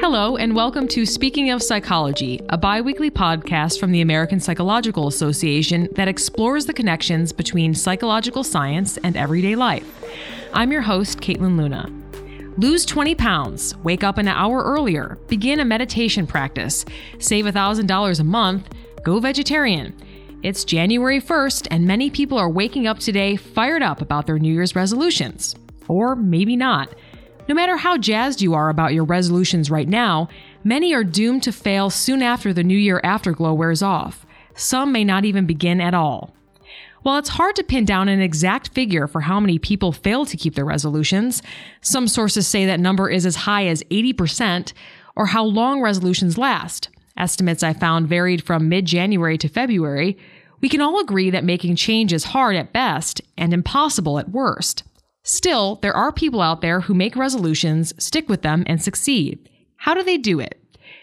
Hello, and welcome to Speaking of Psychology, a bi weekly podcast from the American Psychological Association that explores the connections between psychological science and everyday life. I'm your host, Caitlin Luna. Lose 20 pounds, wake up an hour earlier, begin a meditation practice, save $1,000 a month, go vegetarian. It's January 1st, and many people are waking up today fired up about their New Year's resolutions. Or maybe not. No matter how jazzed you are about your resolutions right now, many are doomed to fail soon after the New Year afterglow wears off. Some may not even begin at all. While it's hard to pin down an exact figure for how many people fail to keep their resolutions, some sources say that number is as high as 80%, or how long resolutions last. Estimates I found varied from mid January to February. We can all agree that making change is hard at best and impossible at worst. Still, there are people out there who make resolutions, stick with them, and succeed. How do they do it?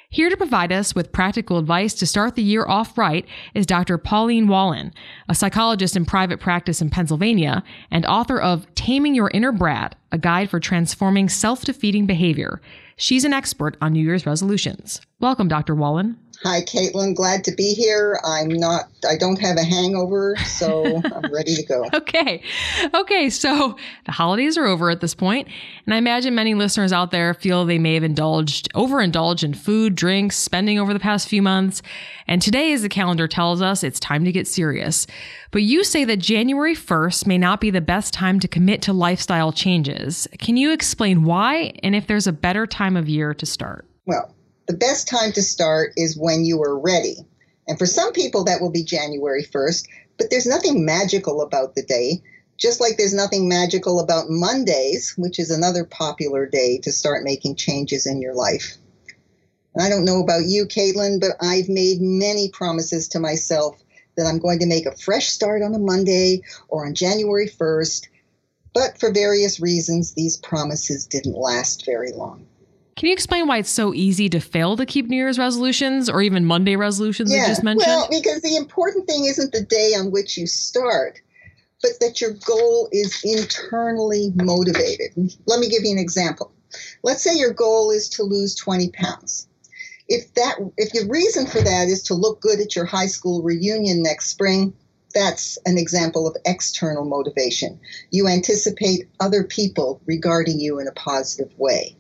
Here to provide us with practical advice to start the year off right is Dr. Pauline Wallin, a psychologist in private practice in Pennsylvania and author of Taming Your Inner Brat, a guide for transforming self defeating behavior. She's an expert on New Year's resolutions. Welcome, Dr. Wallin. Hi, Caitlin. Glad to be here. I'm not, I don't have a hangover, so I'm ready to go. Okay. Okay. So the holidays are over at this point, and I imagine many listeners out there feel they may have indulged, overindulged in food, drinks, spending over the past few months. And today, as the calendar tells us, it's time to get serious. But you say that January 1st may not be the best time to commit to lifestyle changes. Can you explain why and if there's a better time of year to start? Well, the best time to start is when you are ready. And for some people, that will be January 1st, but there's nothing magical about the day, just like there's nothing magical about Mondays, which is another popular day to start making changes in your life. And I don't know about you, Caitlin, but I've made many promises to myself that I'm going to make a fresh start on a Monday or on January 1st. But for various reasons, these promises didn't last very long. Can you explain why it's so easy to fail to keep New Year's resolutions or even Monday resolutions yeah, you just mentioned? Well, because the important thing isn't the day on which you start, but that your goal is internally motivated. Let me give you an example. Let's say your goal is to lose 20 pounds. If that if your reason for that is to look good at your high school reunion next spring, that's an example of external motivation. You anticipate other people regarding you in a positive way.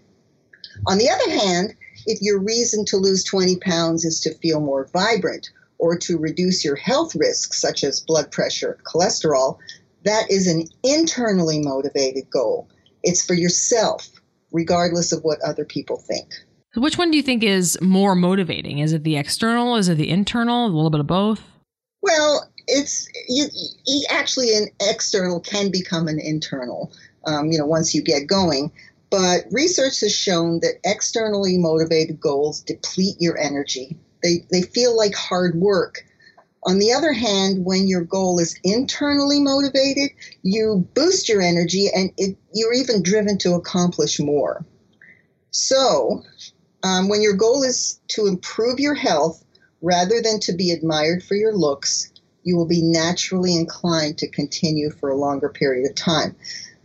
On the other hand, if your reason to lose 20 pounds is to feel more vibrant or to reduce your health risks, such as blood pressure, cholesterol, that is an internally motivated goal. It's for yourself, regardless of what other people think. So which one do you think is more motivating? Is it the external? Is it the internal? A little bit of both? Well, it's you, you actually an external can become an internal. Um, you know, once you get going. But research has shown that externally motivated goals deplete your energy. They, they feel like hard work. On the other hand, when your goal is internally motivated, you boost your energy and it, you're even driven to accomplish more. So, um, when your goal is to improve your health rather than to be admired for your looks, you will be naturally inclined to continue for a longer period of time.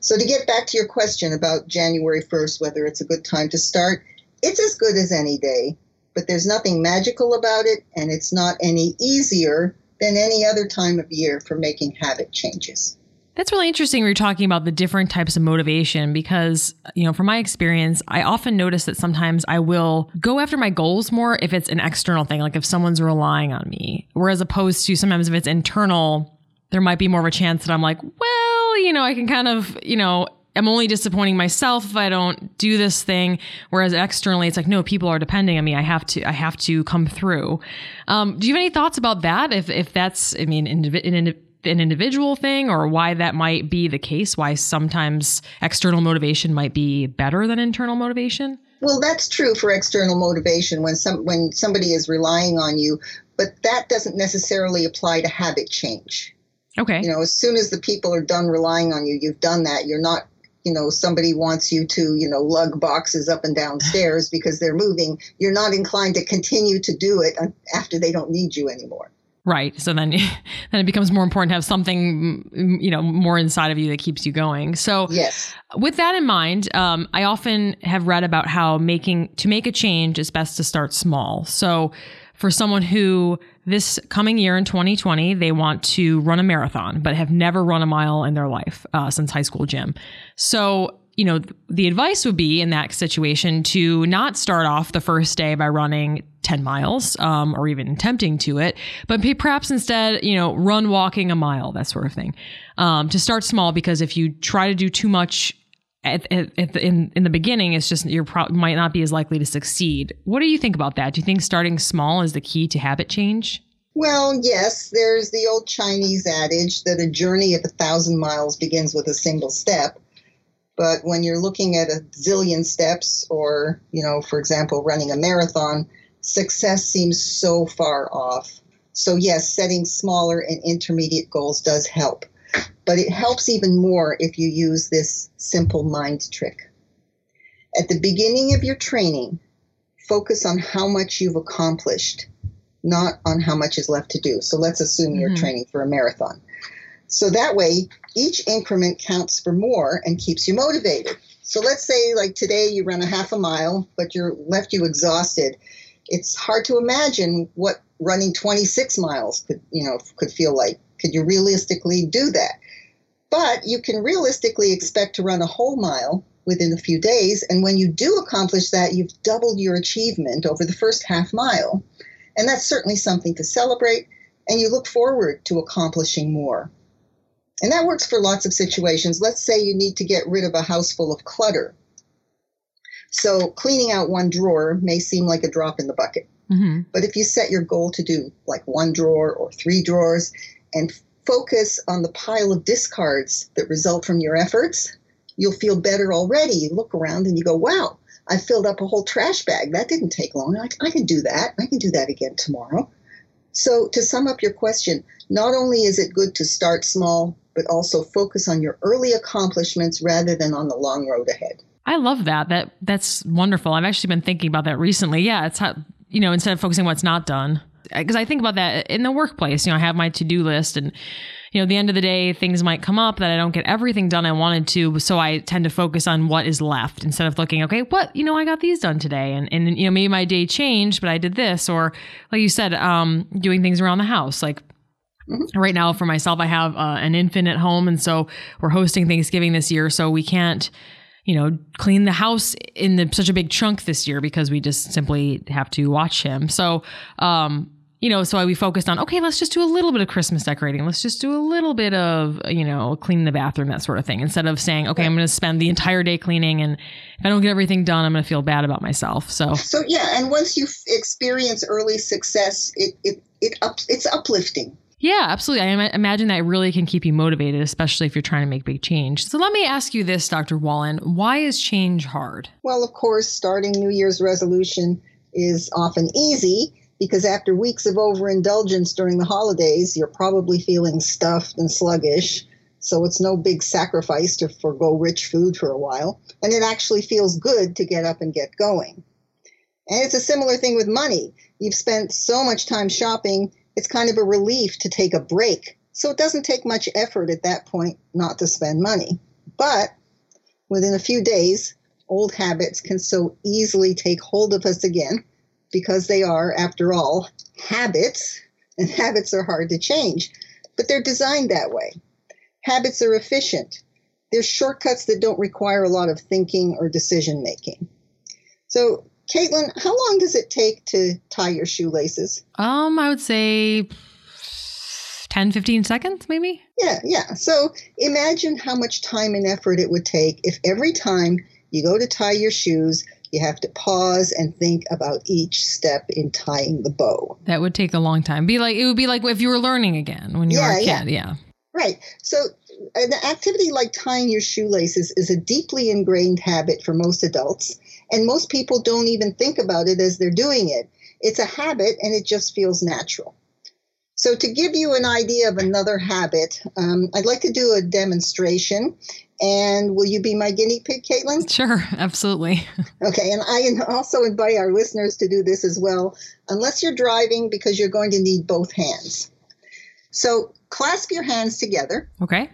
So, to get back to your question about January 1st, whether it's a good time to start, it's as good as any day, but there's nothing magical about it, and it's not any easier than any other time of year for making habit changes. That's really interesting. We're talking about the different types of motivation because, you know, from my experience, I often notice that sometimes I will go after my goals more if it's an external thing, like if someone's relying on me. Whereas opposed to sometimes if it's internal, there might be more of a chance that I'm like, well, you know, I can kind of, you know, I'm only disappointing myself if I don't do this thing. Whereas externally, it's like, no, people are depending on me. I have to, I have to come through. Um, do you have any thoughts about that? If, if that's, I mean, an, an individual thing or why that might be the case, why sometimes external motivation might be better than internal motivation? Well, that's true for external motivation when some, when somebody is relying on you, but that doesn't necessarily apply to habit change. Okay. You know, as soon as the people are done relying on you, you've done that. You're not, you know, somebody wants you to, you know, lug boxes up and down stairs because they're moving. You're not inclined to continue to do it after they don't need you anymore. Right. So then, then it becomes more important to have something, you know, more inside of you that keeps you going. So, yes. With that in mind, um, I often have read about how making to make a change is best to start small. So, for someone who this coming year in 2020 they want to run a marathon but have never run a mile in their life uh, since high school gym, so you know, the advice would be in that situation to not start off the first day by running 10 miles um, or even attempting to it, but perhaps instead, you know, run walking a mile, that sort of thing. Um, to start small, because if you try to do too much at, at, at the, in, in the beginning, it's just you pro- might not be as likely to succeed. What do you think about that? Do you think starting small is the key to habit change? Well, yes, there's the old Chinese adage that a journey of a thousand miles begins with a single step. But when you're looking at a zillion steps, or, you know, for example, running a marathon, success seems so far off. So, yes, setting smaller and intermediate goals does help. But it helps even more if you use this simple mind trick. At the beginning of your training, focus on how much you've accomplished, not on how much is left to do. So let's assume you're mm-hmm. training for a marathon. So that way, each increment counts for more and keeps you motivated. So let's say, like today, you run a half a mile, but you're left you exhausted. It's hard to imagine what running 26 miles could, you know, could feel like. Could you realistically do that? But you can realistically expect to run a whole mile within a few days. And when you do accomplish that, you've doubled your achievement over the first half mile. And that's certainly something to celebrate. And you look forward to accomplishing more. And that works for lots of situations. Let's say you need to get rid of a house full of clutter. So cleaning out one drawer may seem like a drop in the bucket. Mm-hmm. But if you set your goal to do like one drawer or three drawers and focus on the pile of discards that result from your efforts, you'll feel better already. You look around and you go, wow, I filled up a whole trash bag. That didn't take long. I, I can do that. I can do that again tomorrow. So, to sum up your question, not only is it good to start small, but also focus on your early accomplishments rather than on the long road ahead. I love that. That that's wonderful. I've actually been thinking about that recently. Yeah, it's how you know instead of focusing on what's not done, because I think about that in the workplace. You know, I have my to do list, and you know, at the end of the day, things might come up that I don't get everything done I wanted to. So I tend to focus on what is left instead of looking, okay, what you know, I got these done today, and and you know, maybe my day changed, but I did this, or like you said, um, doing things around the house, like Mm-hmm. Right now, for myself, I have uh, an infant at home, and so we're hosting Thanksgiving this year, so we can't, you know, clean the house in the, such a big chunk this year because we just simply have to watch him. So, um, you know, so I we focused on okay, let's just do a little bit of Christmas decorating. Let's just do a little bit of you know cleaning the bathroom, that sort of thing. Instead of saying, okay, I'm going to spend the entire day cleaning, and if I don't get everything done, I'm going to feel bad about myself. So, so yeah, and once you experience early success, it it it up, it's uplifting. Yeah, absolutely. I imagine that really can keep you motivated, especially if you're trying to make big change. So let me ask you this, Dr. Wallin. Why is change hard? Well, of course, starting New Year's resolution is often easy because after weeks of overindulgence during the holidays, you're probably feeling stuffed and sluggish. So it's no big sacrifice to forego rich food for a while. And it actually feels good to get up and get going. And it's a similar thing with money. You've spent so much time shopping it's kind of a relief to take a break. So it doesn't take much effort at that point not to spend money. But within a few days, old habits can so easily take hold of us again because they are, after all, habits, and habits are hard to change. But they're designed that way. Habits are efficient. They're shortcuts that don't require a lot of thinking or decision making. So Caitlin, how long does it take to tie your shoelaces? Um, I would say 10, 15 seconds, maybe. Yeah, yeah. So imagine how much time and effort it would take if every time you go to tie your shoes, you have to pause and think about each step in tying the bow. That would take a long time. Be like it would be like if you were learning again when you yeah, were a kid. Yeah. yeah. Right. So uh, an activity like tying your shoelaces is a deeply ingrained habit for most adults and most people don't even think about it as they're doing it. It's a habit and it just feels natural. So, to give you an idea of another habit, um, I'd like to do a demonstration. And will you be my guinea pig, Caitlin? Sure, absolutely. okay, and I also invite our listeners to do this as well, unless you're driving because you're going to need both hands. So clasp your hands together. Okay.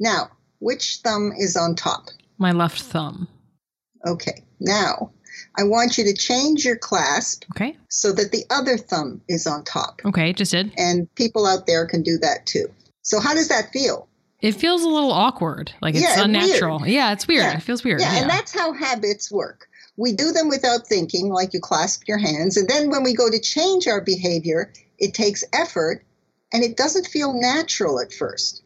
Now, which thumb is on top? My left thumb. Okay. Now, I want you to change your clasp Okay. so that the other thumb is on top. Okay, just did. And people out there can do that too. So, how does that feel? It feels a little awkward. Like it's Yeah, unnatural. Yeah, it's weird. Yeah. It feels weird. Yeah, Yeah. and that's how habits work. We do them without thinking, like you clasp your hands. And then when we go to change our behavior, it takes effort and it doesn't feel natural at first.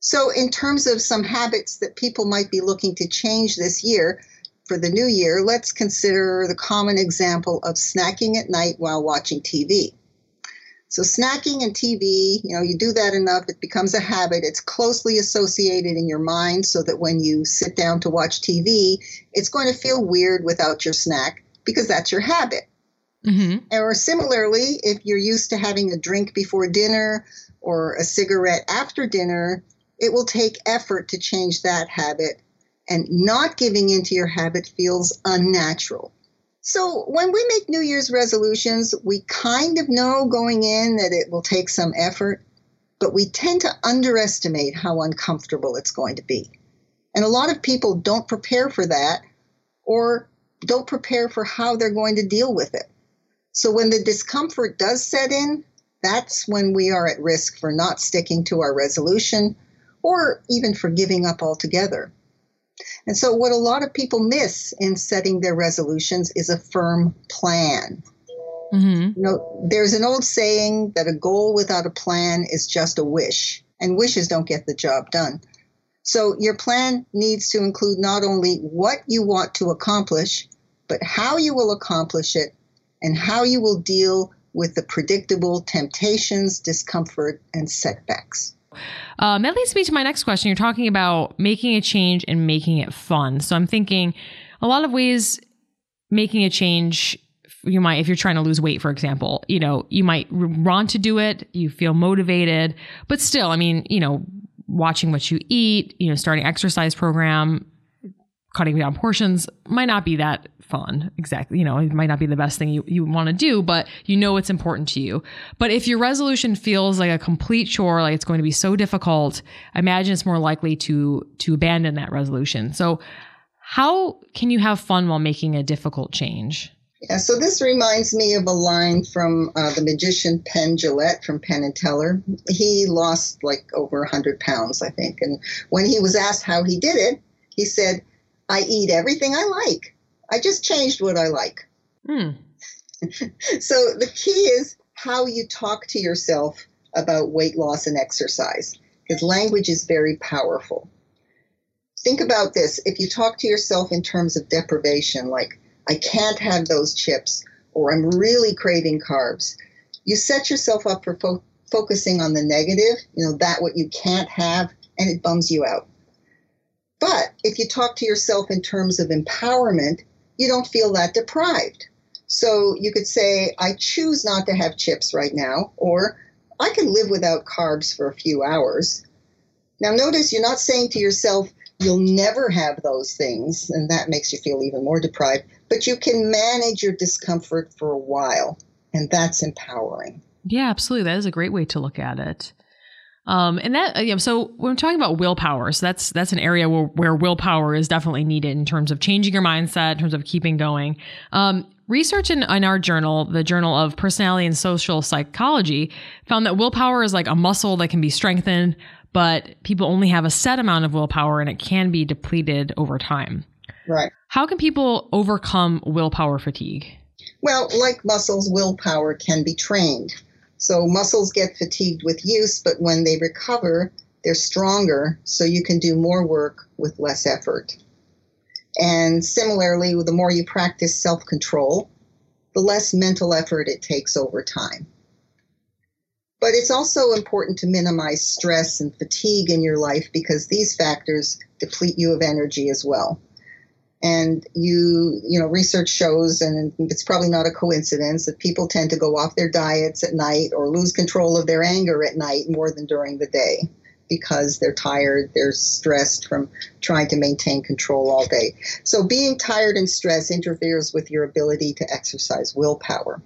So, in terms of some habits that people might be looking to change this year for the new year, let's consider the common example of snacking at night while watching TV. So, snacking and TV, you know, you do that enough, it becomes a habit. It's closely associated in your mind so that when you sit down to watch TV, it's going to feel weird without your snack because that's your habit. hmm Or similarly, if you're used to having a drink before dinner or a cigarette after dinner, it will take effort to change that habit, and not giving into your habit feels unnatural. So, when we make New Year's resolutions, we kind of know going in that it will take some effort, but we tend to underestimate how uncomfortable it's going to be. And a lot of people don't prepare for that or don't prepare for how they're going to deal with it. So when the discomfort does set in, that's when we are at risk for not sticking to our resolution or even for giving up altogether. And so, what a lot of people miss in setting their resolutions is a firm plan. hmm You know, there's an old saying that a goal without a plan is just a wish, and wishes don't get the job done. So, your plan needs to include not only what you want to accomplish, but how you will accomplish it and how you will deal with the predictable temptations, discomfort, and setbacks. Um, that leads me to my next question. You're talking about making a change and making it fun. So I'm thinking a lot of ways making a change. You might, if you're trying to lose weight, for example, you know, you might want to do it. You feel motivated, but still, I mean, you know, watching what you eat, you know, starting exercise program, cutting down portions might not be that fun exactly you know it might not be the best thing you, you want to do but you know it's important to you but if your resolution feels like a complete chore like it's going to be so difficult I imagine it's more likely to to abandon that resolution so how can you have fun while making a difficult change Yeah, so this reminds me of a line from uh, the magician Penn Jillette from Penn and Teller. He lost like over 100 pounds, I think. And when he was asked how he did it, he said, I eat everything I like. I just changed what I like. hmm. So the key is how you talk to yourself about weight loss and exercise, because language is very powerful. Think about this. If you talk to yourself in terms of deprivation, like, I can't have those chips, or I'm really craving carbs, you set yourself up for fo- focusing on the negative, you know, that what you can't have, and it bums you out. But if you talk to yourself in terms of empowerment, you don't feel that deprived. So you could say, I choose not to have chips right now, or I can live without carbs for a few hours. Now, notice you're not saying to yourself, you'll never have those things, and that makes you feel even more deprived, but you can manage your discomfort for a while, and that's empowering. Yeah, absolutely. That is a great way to look at it. Um, and that, uh, you know, so when we're talking about willpower, so that's that's an area where, where willpower is definitely needed in terms of changing your mindset, in terms of keeping going. Um, research in, in our journal, the Journal of Personality and Social Psychology, found that willpower is like a muscle that can be strengthened, but people only have a set amount of willpower, and it can be depleted over time. Right. How can people overcome willpower fatigue? Well, like muscles, willpower can be trained. So muscles get fatigued with use, but when they recover, they're stronger, so you can do more work with less effort. And similarly, the more you practice self control, the less mental effort it takes over time. But it's also important to minimize stress and fatigue in your life because these factors deplete you of energy as well and you you know research shows and it's probably not a coincidence that people tend to go off their diets at night or lose control of their anger at night more than during the day because they're tired they're stressed from trying to maintain control all day so being tired and stressed interferes with your ability to exercise willpower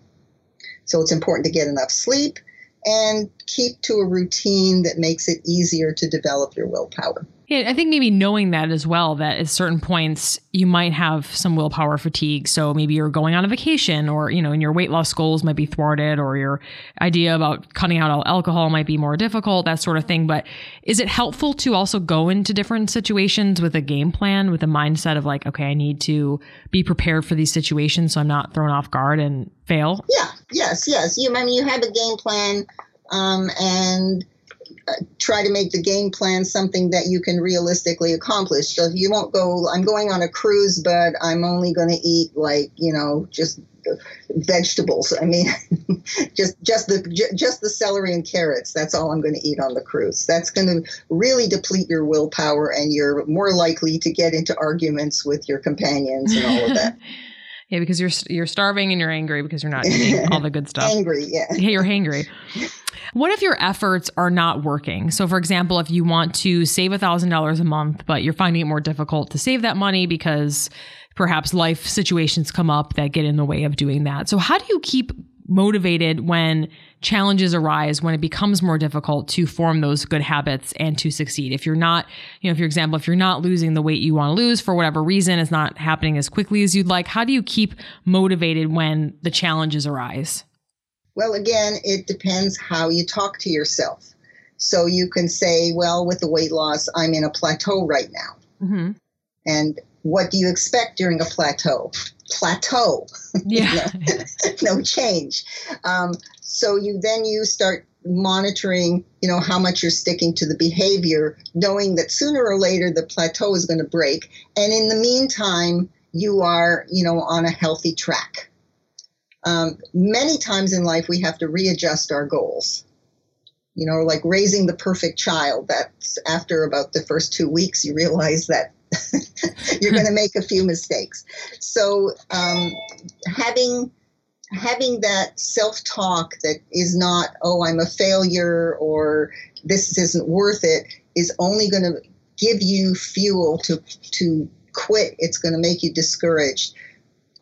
so it's important to get enough sleep and keep to a routine that makes it easier to develop your willpower. Yeah, I think maybe knowing that as well, that at certain points you might have some willpower fatigue. So maybe you're going on a vacation or, you know, and your weight loss goals might be thwarted or your idea about cutting out all alcohol might be more difficult, that sort of thing. But is it helpful to also go into different situations with a game plan, with a mindset of like, okay, I need to be prepared for these situations so I'm not thrown off guard and fail? Yeah, yes, yes. You, I mean, you have a game plan um, and try to make the game plan something that you can realistically accomplish. So you won't go, I'm going on a cruise, but I'm only going to eat like, you know, just vegetables. I mean, just just the just the celery and carrots. That's all I'm going to eat on the cruise. That's going to really deplete your willpower, and you're more likely to get into arguments with your companions and all of that. yeah, because you're you're starving and you're angry because you're not eating all the good stuff. angry, yeah. Yeah, you're hangry. What if your efforts are not working? So, for example, if you want to save $1,000 a month, but you're finding it more difficult to save that money because perhaps life situations come up that get in the way of doing that. So, how do you keep motivated when challenges arise, when it becomes more difficult to form those good habits and to succeed? If you're not, you know, if for example, if you're not losing the weight you want to lose for whatever reason, it's not happening as quickly as you'd like, how do you keep motivated when the challenges arise? Well, again, it depends how you talk to yourself. So you can say, well, with the weight loss, I'm in a plateau right now. Mm-hmm. And what do you expect during a plateau? Plateau. Yeah. no change. Um, so you then you start monitoring, you know, how much you're sticking to the behavior, knowing that sooner or later the plateau is going to break. And in the meantime, you are, you know, on a healthy track. Um, many times in life, we have to readjust our goals. You know, like raising the perfect child. That's after about the first two weeks, you realize that you're going to make a few mistakes. So, um, having having that self talk that is not, oh, I'm a failure or this isn't worth it, is only going to give you fuel to to quit. It's going to make you discouraged.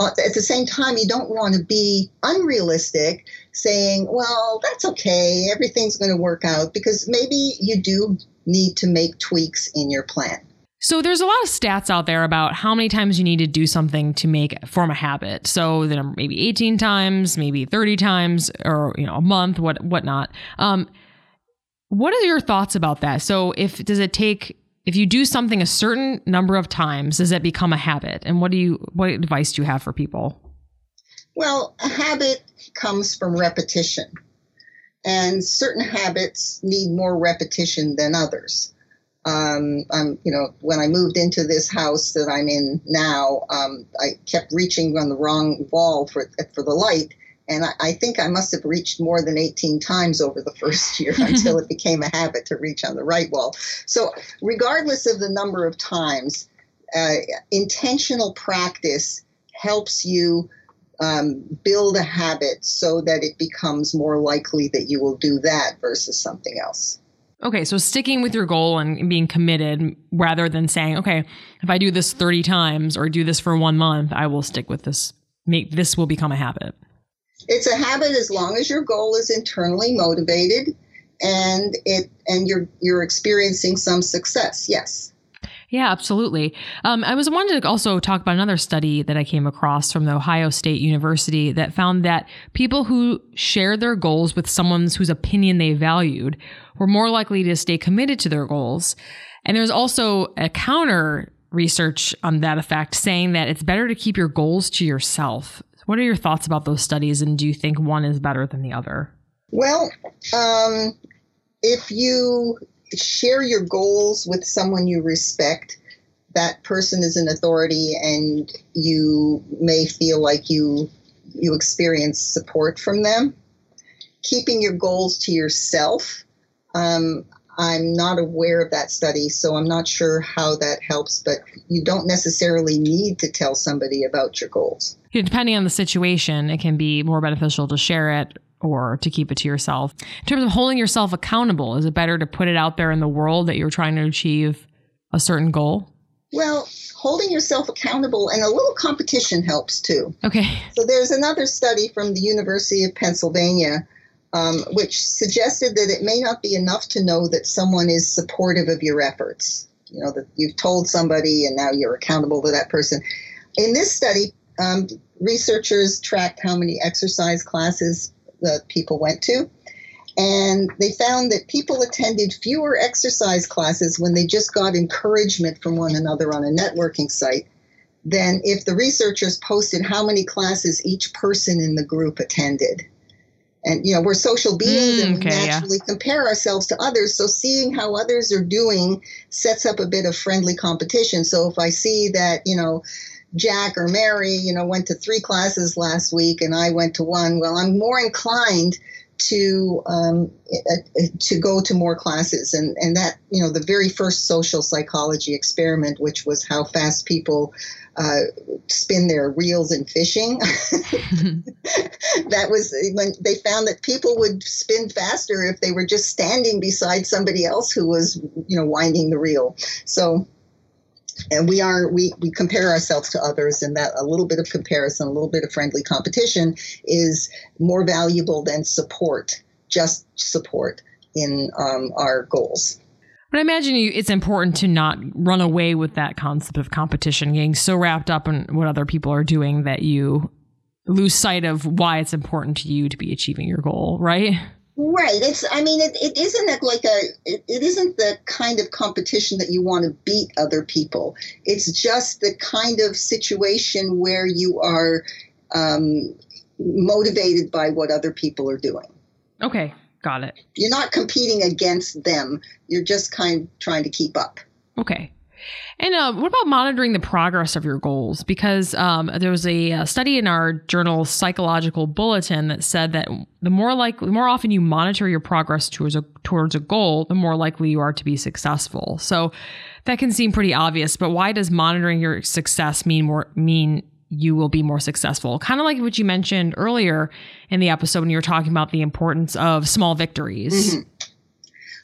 Uh, at the same time, you don't want to be unrealistic, saying, well, that's okay, everything's going to work out, because maybe you do need to make tweaks in your plan. So there's a lot of stats out there about how many times you need to do something to make form a habit. So then maybe 18 times, maybe 30 times, or you know a month, what whatnot. Um, what are your thoughts about that? So if does it take if you do something a certain number of times, does it become a habit? And what do you what advice do you have for people? Well, a habit comes from repetition. And certain habits need more repetition than others. Um, I'm, you know, when I moved into this house that I'm in now, um, I kept reaching on the wrong wall for for the light, and I, I, think I must have reached more than 18 times over the first year until it became a habit to reach on the right wall. So, regardless of the number of times, uh, intentional practice helps you um, build a habit so that it becomes more likely that you will do that versus something else. Okay, so sticking with your goal and being committed rather than saying, okay, if I do this 30 times or do this for one month, I will stick with this. Make this will become a habit. It's a habit as long as your goal is internally motivated and it and you're you're experiencing some success. Yes. Yeah, absolutely. Um, I was wanted to also talk about another study that I came across from the Ohio State University that found that people who shared their goals with someone whose opinion they valued were more likely to stay committed to their goals. And there's also a counter research on that effect saying that it's better to keep your goals to yourself. What are your thoughts about those studies, and do you think one is better than the other? Well, um, if you share your goals with someone you respect, that person is an authority, and you may feel like you you experience support from them. Keeping your goals to yourself, um, I'm not aware of that study, so I'm not sure how that helps, but you don't necessarily need to tell somebody about your goals. Depending on the situation, it can be more beneficial to share it or to keep it to yourself. In terms of holding yourself accountable, is it better to put it out there in the world that you're trying to achieve a certain goal? Well, holding yourself accountable and a little competition helps too. Okay. So there's another study from the University of Pennsylvania um, which suggested that it may not be enough to know that someone is supportive of your efforts. You know, that you've told somebody and now you're accountable to that person. In this study, um, researchers tracked how many exercise classes the people went to. And they found that people attended fewer exercise classes when they just got encouragement from one another on a networking site than if the researchers posted how many classes each person in the group attended. And you know, we're social beings Mm, and okay, we yeah. naturally compare ourselves to others. So seeing how others are doing sets up a bit of friendly competition. So if I see that, you know, Jack or Mary, you know, went to three classes last week and I went to one, well, I'm more inclined to um, uh, to go to more classes and and that you know the very first social psychology experiment which was how fast people uh, spin their reels in fishing. That was when they found that people would spin faster if they were just standing beside somebody else who was you know winding the reel. So and we are we, we compare ourselves to others and that a little bit of comparison a little bit of friendly competition is more valuable than support just support in um, our goals But I imagine you, it's important to not run away with that concept of competition, getting so wrapped up in what other people are doing that you lose sight of why it's important to you to be achieving your goal, right? Right. It's. I mean, it, it isn't like a. It, it isn't the kind of competition that you want to beat other people. It's just the kind of situation where you are um, motivated by what other people are doing. Okay, got it. You're not competing against them. You're just kind of trying to keep up. Okay. And uh, what about monitoring the progress of your goals? Because um, there was a, uh study in our journal Psychological Bulletin that said that the more likely, more often you monitor your progress towards a towards a goal, the more likely you are to be successful. So that can seem pretty obvious, but why does monitoring your success mean more mean you will be more successful? Kind of like what you mentioned earlier in the episode when you were talking about the importance of small victories.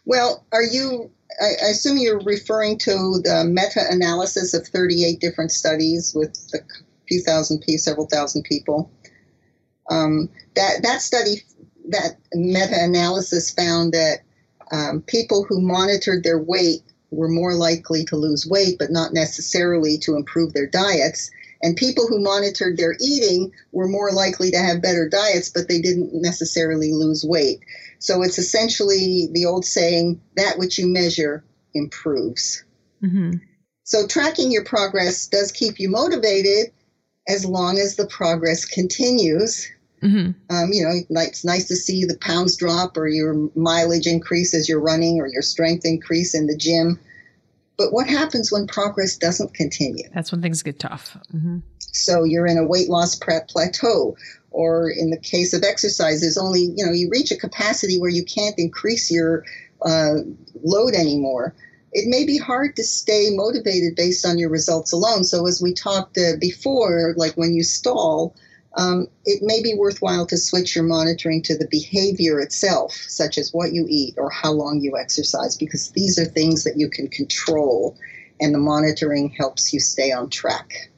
Well, are you? I, I assume you're referring to the meta-analysis of 38 different studies with a few thousand, pe- several thousand people. Um, that that study, that meta-analysis found that um, people who monitored their weight were more likely to lose weight, but not necessarily to improve their diets. And people who monitored their eating were more likely to have better diets, but they didn't necessarily lose weight. So it's essentially the old saying that which you measure improves. hmm So tracking your progress does keep you motivated as long as the progress continues. hmm Um, you know, it's nice to see the pounds drop or your mileage increase as you're running or your strength increase in the gym. But what happens when progress doesn't continue? That's when things get tough. hmm So you're in a weight loss prep plateau, or in the case of exercise, there's only you know you reach a capacity where you can't increase your uh, load anymore. It may be hard to stay motivated based on your results alone. So as we talked uh, before, like when you stall, um, it may be worthwhile to switch your monitoring to the behavior itself, such as what you eat or how long you exercise, because these are things that you can control, and the monitoring helps you stay on track.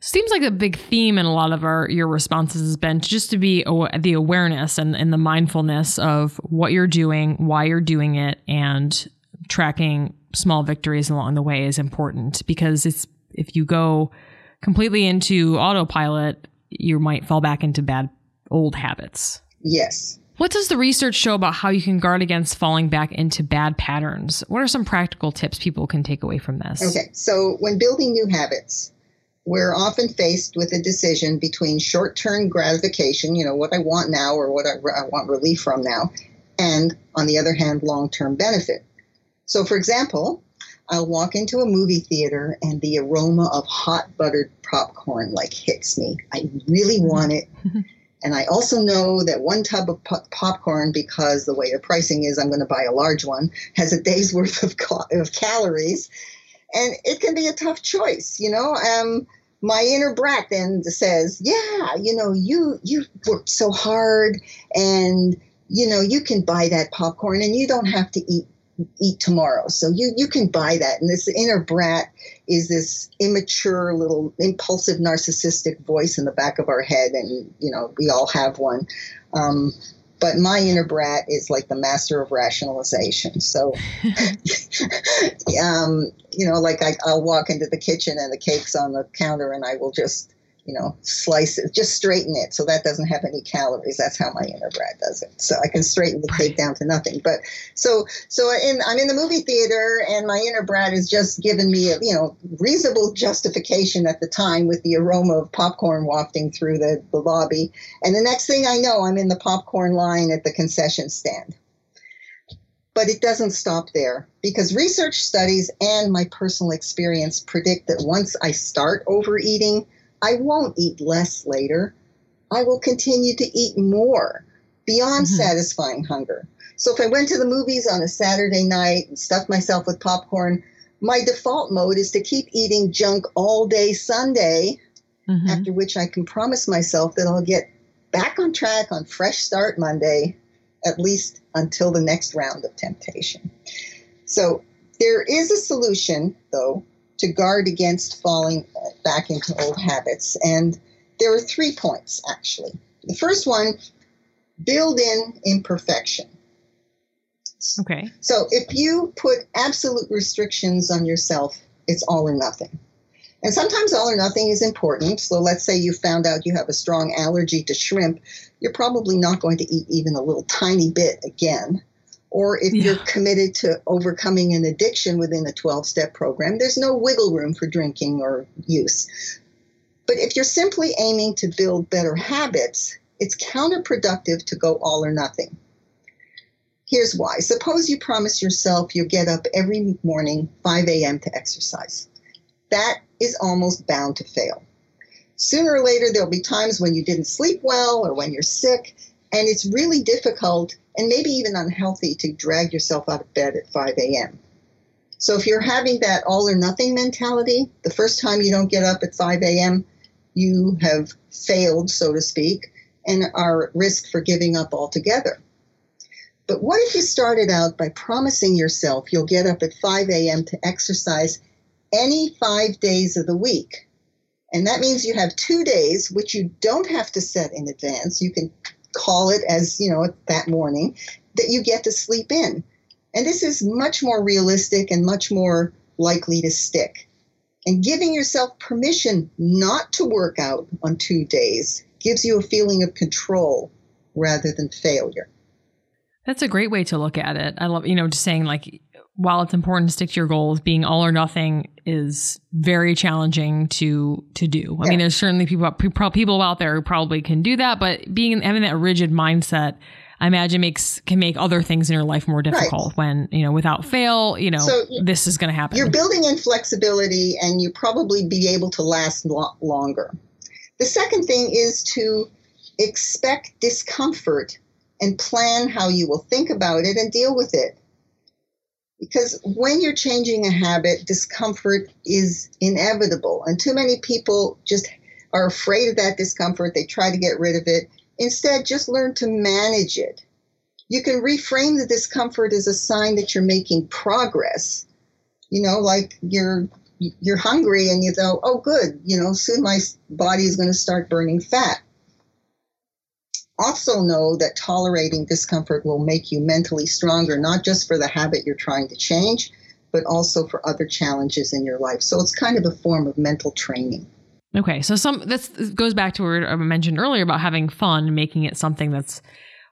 Seems like a big theme in a lot of our your responses has been just to be aw- the awareness and, and the mindfulness of what you're doing, why you're doing it, and tracking small victories along the way is important because it's if you go completely into autopilot, you might fall back into bad old habits. Yes. What does the research show about how you can guard against falling back into bad patterns? What are some practical tips people can take away from this? Okay, so when building new habits, we're often faced with a decision between short term gratification, you know, what I want now or what I, I want relief from now, and on the other hand, long term benefit. So, for example, I'll walk into a movie theater and the aroma of hot buttered popcorn like hits me. I really want it. And I also know that one tub of po- popcorn, because the way the pricing is, I'm going to buy a large one, has a day's worth of, of calories. And it can be a tough choice, you know. Um, my inner brat then says, "Yeah, you know, you you worked so hard, and you know you can buy that popcorn, and you don't have to eat eat tomorrow. So you you can buy that." And this inner brat is this immature little impulsive narcissistic voice in the back of our head, and you know we all have one. Um, but my inner brat is like the master of rationalization. So, um, you know, like I, I'll walk into the kitchen and the cake's on the counter, and I will just you know, slice it, just straighten it so that doesn't have any calories. That's how my inner brat does it. So I can straighten the cake down to nothing. But so so in, I'm in the movie theater and my inner brat is just giving me a you know reasonable justification at the time with the aroma of popcorn wafting through the, the lobby. And the next thing I know, I'm in the popcorn line at the concession stand. But it doesn't stop there because research studies and my personal experience predict that once I start overeating, I won't eat less later. I will continue to eat more beyond mm-hmm. satisfying hunger. So if I went to the movies on a Saturday night and stuffed myself with popcorn, my default mode is to keep eating junk all day Sunday, mm-hmm. after which I can promise myself that I'll get back on track on Fresh Start Monday, at least until the next round of temptation. So there is a solution, though, to guard against falling back into old habits. And there are three points, actually. The first one build in imperfection. Okay. So if you put absolute restrictions on yourself, it's all or nothing. And sometimes all or nothing is important. So let's say you found out you have a strong allergy to shrimp, you're probably not going to eat even a little tiny bit again or if yeah. you're committed to overcoming an addiction within a 12 step program, there's no wiggle room for drinking or use. But if you're simply aiming to build better habits, it's counterproductive to go all or nothing. Here's why. Suppose you promise yourself you'll get up every morning 5 a.m. to exercise. That is almost bound to fail. Sooner or later, there'll be times when you didn't sleep well or when you're sick, and it's really difficult and maybe even unhealthy to drag yourself out of bed at 5 a.m. So if you're having that all or nothing mentality, the first time you don't get up at 5 a.m., you have failed, so to speak, and are at risk for giving up altogether. But what if you started out by promising yourself you'll get up at 5 a.m. to exercise any five days of the week? And that means you have two days, which you don't have to set in advance. You can call it as, you know, that morning, that you get to sleep in. And this is much more realistic and much more likely to stick. And giving yourself permission not to work out on two days gives you a feeling of control rather than failure. That's a great way to look at it. I love, you know, just saying like while it's important to stick to your goals, being all or nothing is very challenging to to do. I yeah. mean, there's certainly people people out there who probably can do that, but being having that rigid mindset, I imagine makes can make other things in your life more difficult. Right. When you know, without fail, you know, so this is going to happen. You're building in flexibility, and you probably be able to last lo- longer. The second thing is to expect discomfort and plan how you will think about it and deal with it because when you're changing a habit, discomfort is inevitable. And too many people just are afraid of that discomfort. They try to get rid of it. Instead, just learn to manage it. You can reframe the discomfort as a sign that you're making progress. You know, like you're you're hungry and you go, "Oh good, you know, soon my body is going to start burning fat." Also know that tolerating discomfort will make you mentally stronger, not just for the habit you're trying to change, but also for other challenges in your life. So it's kind of a form of mental training. Okay, so some this goes back to what I mentioned earlier about having fun, making it something that's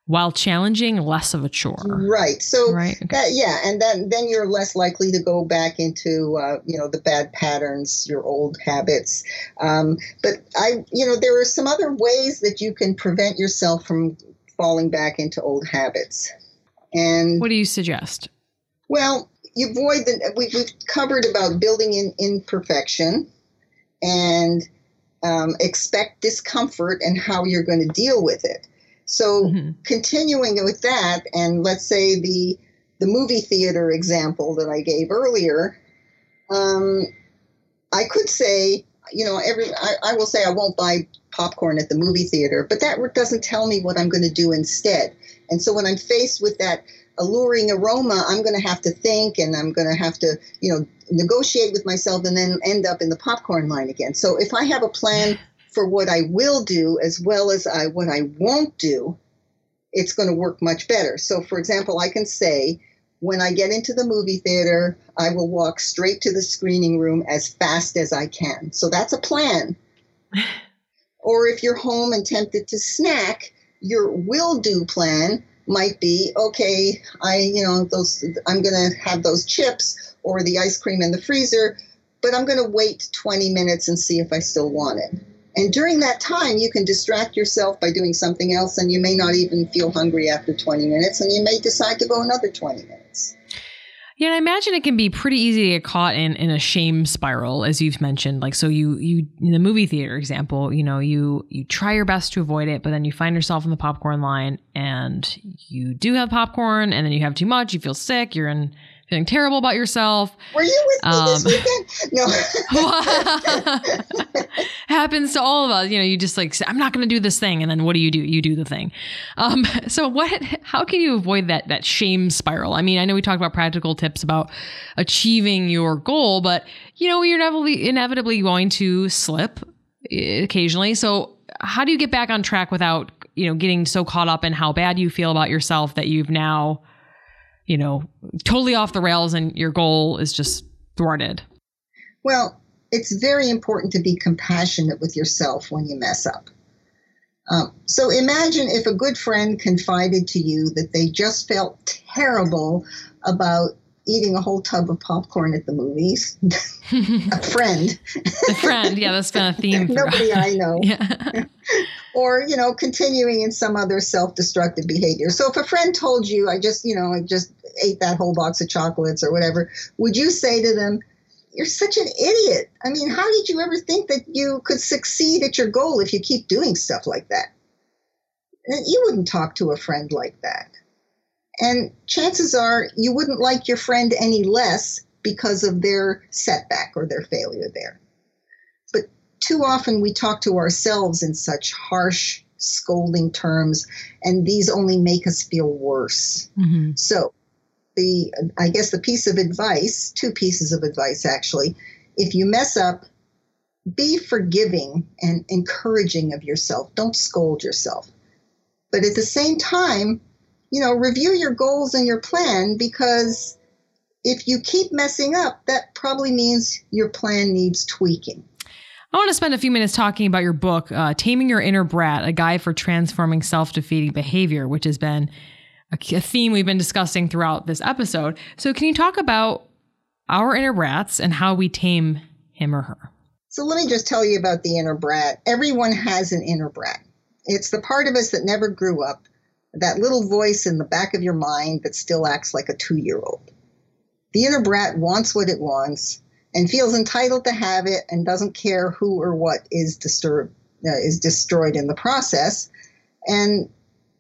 while challenging, less of a chore. Right. So right. Okay. That, yeah, and then then you're less likely to go back into uh, you know the bad patterns, your old habits. Um, but I, you know, there are some other ways that you can prevent yourself from falling back into old habits. And what do you suggest? Well, you avoid the. We, have covered about building in imperfection, and um, expect discomfort and how you're going to deal with it. So mm-hmm. continuing with that, and let's say the the movie theater example that I gave earlier, um, I could say, you know, every I, I, will say I won't buy popcorn at the movie theater, but that doesn't tell me what I'm going to do instead. And so when I'm faced with that alluring aroma, I'm going to have to think and I'm going to have to, you know, negotiate with myself and then end up in the popcorn line again. So if I have a plan for what I will do as well as I what I won't do, it's going to work much better. So, for example, I can say, when I get into the movie theater, I will walk straight to the screening room as fast as I can. So that's a plan. or if you're home and tempted to snack, your will do plan might be okay, I, you know, those I'm going to have those chips or the ice cream in the freezer, but I'm going to wait 20 minutes and see if I still want it. And during that time, you can distract yourself by doing something else, and you may not even feel hungry after 20 minutes, and you may decide to go another 20 minutes. Yeah, I imagine it can be pretty easy to get caught in, in a shame spiral, as you've mentioned. Like, so you you in the movie theater example, you know, you you try your best to avoid it, but then you find yourself in the popcorn line, and you do have popcorn, and then you have too much, you feel sick, you're in feeling terrible about yourself. Were you with me um, this weekend? No. happens to all of us. You know, you just like I'm not going to do this thing, and then what do you do? You do the thing. Um, so what? How can you avoid that that shame spiral? I mean, I know we talked about practical tips about achieving your goal, but you know, you're inevitably inevitably going to slip occasionally. So how do you get back on track without you know getting so caught up in how bad you feel about yourself that you've now you know, totally off the rails and your goal is just thwarted? Well, it's very important to be compassionate with yourself when you mess up. Um, so imagine if a good friend confided to you that they just felt terrible about eating a whole tub of popcorn at the movies. a friend. a friend, yeah, that's been a theme. Nobody I know. Yeah or you know continuing in some other self-destructive behavior so if a friend told you i just you know i just ate that whole box of chocolates or whatever would you say to them you're such an idiot i mean how did you ever think that you could succeed at your goal if you keep doing stuff like that you wouldn't talk to a friend like that and chances are you wouldn't like your friend any less because of their setback or their failure there But too often we talk to ourselves in such harsh, scolding terms, and these only make us feel worse. Mm-hmm. So, the I guess the piece of advice, two pieces of advice actually, if you mess up, be forgiving and encouraging of yourself. Don't scold yourself. But at the same time, you know, review your goals and your plan because if you keep messing up, that probably means your plan needs tweaking. I want to spend a few minutes talking about your book, uh, Taming Your Inner Brat, a guide for transforming self defeating behavior, which has been a, a theme we've been discussing throughout this episode. So, can you talk about our inner brats and how we tame him or her? So, let me just tell you about the inner brat. Everyone has an inner brat, it's the part of us that never grew up, that little voice in the back of your mind that still acts like a two year old. The inner brat wants what it wants and feels entitled to have it and doesn't care who or what is disturbed uh, is destroyed in the process. And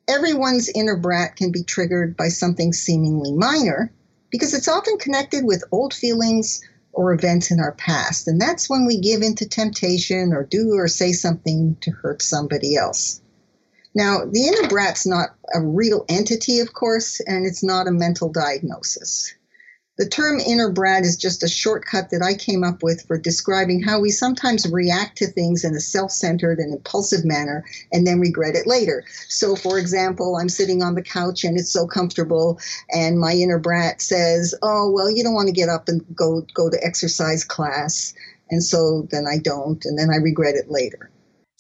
everyone's inner brat can be triggered by something seemingly minor because it's often connected with old feelings or events in our past. And that's when we give into temptation or do or say something to hurt somebody else now the inner brat's not a real entity of course and it's not a mental diagnosis the term inner brat is just a shortcut that I came up with for describing how we sometimes react to things in a self centered and impulsive manner and then regret it later. So, for example, I'm sitting on the couch and it's so comfortable, and my inner brat says, Oh, well, you don't want to get up and go, go to exercise class. And so then I don't, and then I regret it later.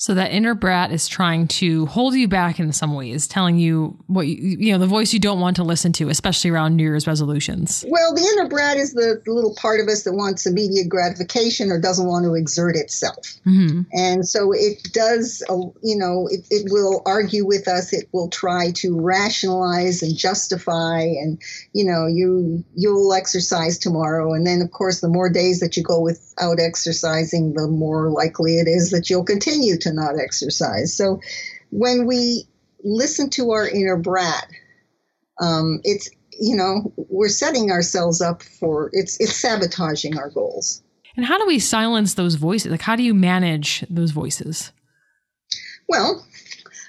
So that inner brat is trying to hold you back in some ways, telling you what you, you know, the voice you don't want to listen to, especially around New Year's resolutions. Well, the inner brat is the, the little part of us that wants immediate gratification or doesn't want to exert itself. Mm-hmm. And so it does, uh, you know, it, it will argue with us. It will try to rationalize and justify, and you know, you you'll exercise tomorrow, and then of course, the more days that you go without exercising, the more likely it is that you'll continue to not exercise. So when we listen to our inner brat, um, it's you know we're setting ourselves up for it's it's sabotaging our goals. And how do we silence those voices? Like how do you manage those voices? Well,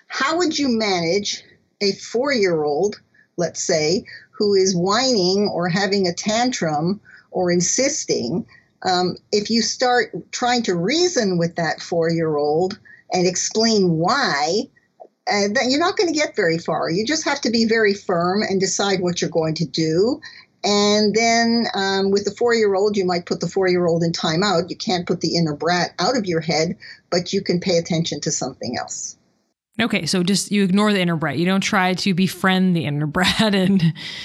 how would you manage a four-year-old, let's say, who is whining or having a tantrum or insisting um, if you start trying to reason with that four year old and explain why, uh, then you're not going to get very far. You just have to be very firm and decide what you're going to do. And then um, with the four year old, you might put the four year old in timeout. You can't put the inner brat out of your head, but you can pay attention to something else. Okay, so just you ignore the inner brat. You don't try to befriend the inner brat and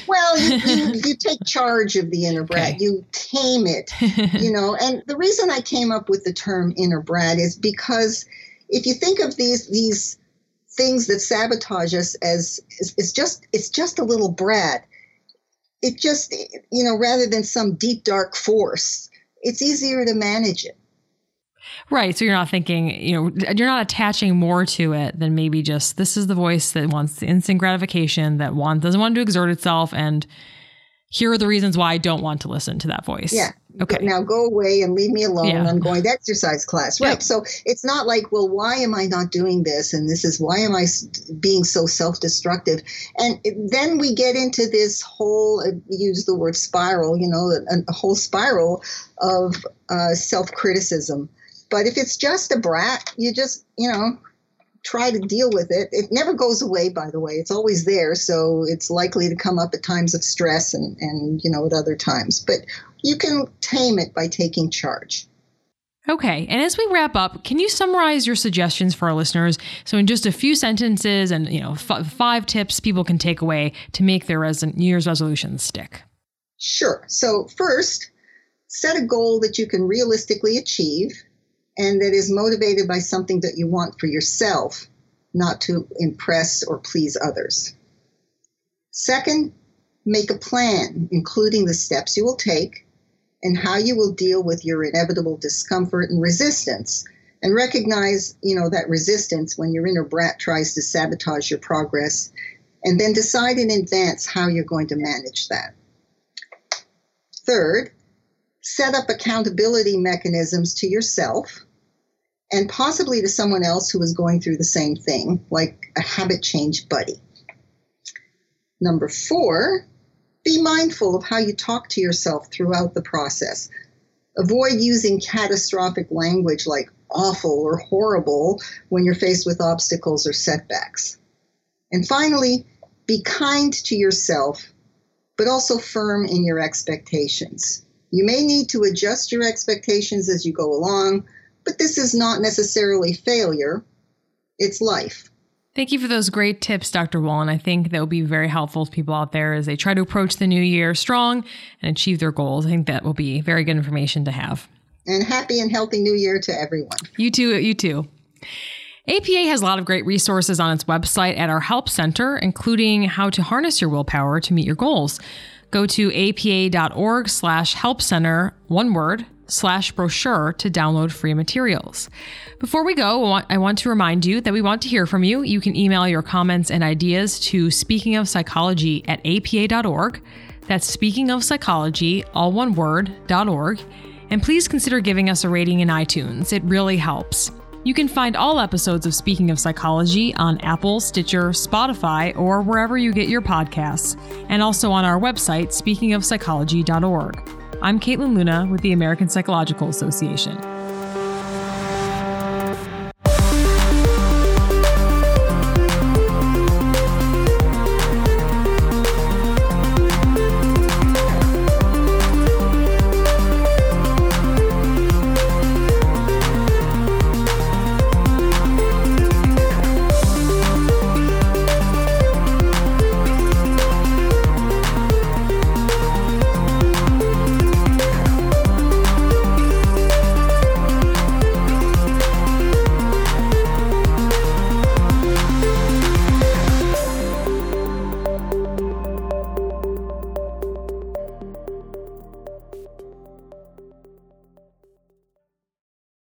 Well, you, you, you take charge of the inner brat. Okay. You tame it. you know, and the reason I came up with the term inner brat is because if you think of these these things that sabotage us as it's just it's just a little brat. It just you know, rather than some deep dark force, it's easier to manage it. Right. So you're not thinking, you know, you're not attaching more to it than maybe just this is the voice that wants the instant gratification, that wants doesn't want to exert itself. And here are the reasons why I don't want to listen to that voice. Yeah. Okay. Now go away and leave me alone. Yeah. I'm going to exercise class. Right. Yep. So it's not like, well, why am I not doing this? And this is why am I being so self destructive? And then we get into this whole, uh, use the word spiral, you know, a, a whole spiral of uh, self criticism but if it's just a brat, you just, you know, try to deal with it. It never goes away, by the way. It's always there. So it's likely to come up at times of stress and, and you know, at other times. But you can tame it by taking charge. Okay, and as we wrap up, can you summarize your suggestions for our listeners? So, in just a few sentences, and you know, f- five tips people can take away to make their res- New Year's resolutions stick. Sure. So, first, set a goal that you can realistically achieve and that is motivated by something that you want for yourself, not to impress or please others. Second, make a plan, including the steps you will take and how you will deal with your inevitable discomfort and resistance. And recognize, you know, that resistance when your inner brat tries to sabotage your progress. And then decide in advance how you're going to manage that. Third, set up accountability mechanisms to yourself and possibly to someone else who is going through the same thing, like a habit change buddy. Number four, be mindful of how you talk to yourself throughout the process. Avoid using catastrophic language like awful or horrible when you're faced with obstacles or setbacks. And finally, be kind to yourself, but also firm in your expectations. You may need to adjust your expectations as you go along, but this is not necessarily failure, it's life. Thank you for those great tips, Dr. Wallin. I think that will be very helpful to people out there as they try to approach the new year strong and achieve their goals. I think that will be very good information to have. And happy and healthy new year to everyone. You too, you too. APA has a lot of great resources on its website at our help center, including how to harness your willpower to meet your goals. Go to apa.org slash help center, one word, slash brochure to download free materials. Before we go, I want to remind you that we want to hear from you. You can email your comments and ideas to speakingofpsychology at apa.org. That's speaking of psychology, all one word, .org. And please consider giving us a rating in iTunes. It really helps. You can find all episodes of Speaking of Psychology on Apple, Stitcher, Spotify, or wherever you get your podcasts, and also on our website, speakingofpsychology.org. I'm Caitlin Luna with the American Psychological Association.